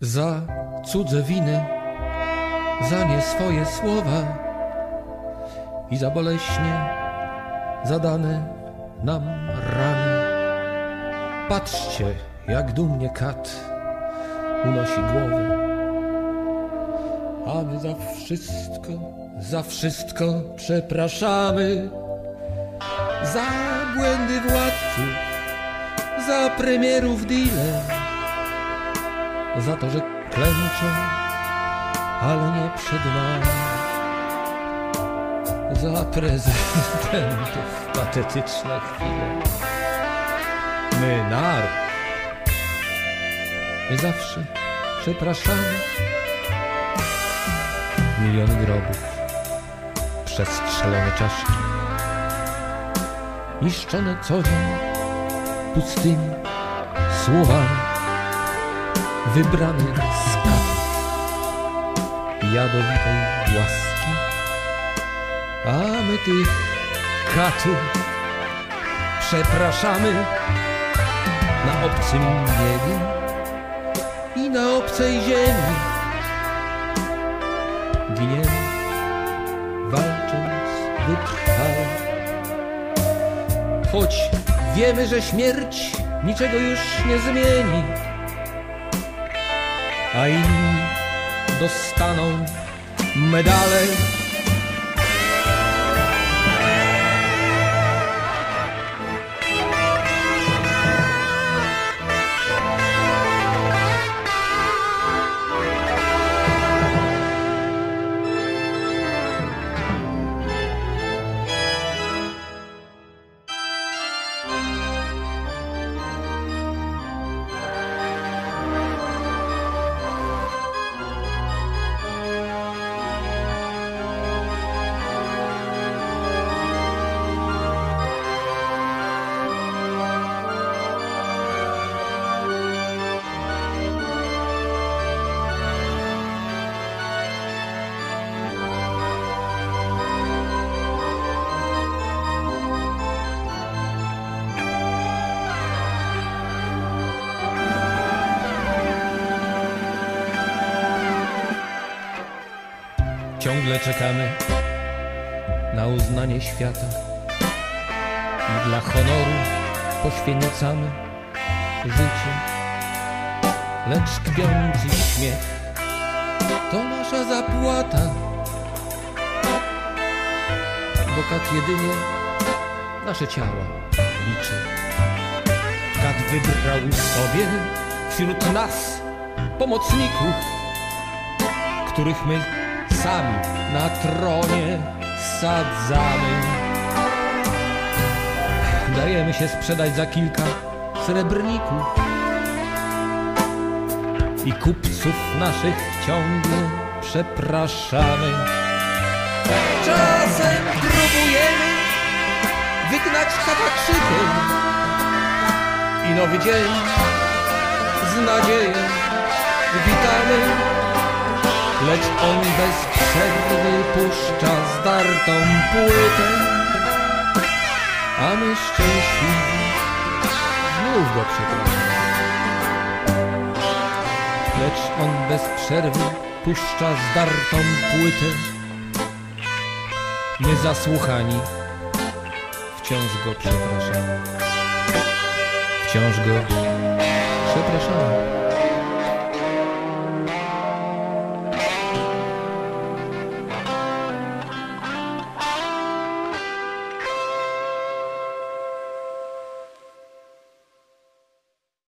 Za cudze winy, za nie swoje słowa i za boleśnie zadane nam rany. Patrzcie, jak dumnie kat unosi głowę. A my za wszystko, za wszystko przepraszamy. Za błędy władców, za premierów dealer, za to, że klęczą, ale nie przed nami. Za prezydentów patetyczne chwile. My naród. Zawsze przepraszamy. Miliony grobów, przestrzelone czaszki, niszczone co dzień pustymi słowami, wybrany z katów jadowitej łaski, a my tych katów przepraszamy na obcym niebie i na obcej ziemi. Giniemy, walcząc wytrwale. Choć wiemy, że śmierć niczego już nie zmieni, a inni dostaną medale. Ciągle czekamy na uznanie świata i dla honoru poświęcamy życie. Lecz kpiący śmiech to nasza zapłata, bo kat jedynie nasze ciała liczy. Kat wybrał sobie wśród nas pomocników, których my sami na tronie sadzamy. Dajemy się sprzedać za kilka srebrników i kupców naszych ciągle przepraszamy. Czasem próbujemy wygnać katakrzykiem i nowy dzień z nadzieją witamy lecz on bez przerwy puszcza zdartą płytę, a my szczęśliwi znów go przepraszamy. Lecz on bez przerwy puszcza zdartą płytę, my zasłuchani wciąż go przepraszamy. Wciąż go przepraszamy.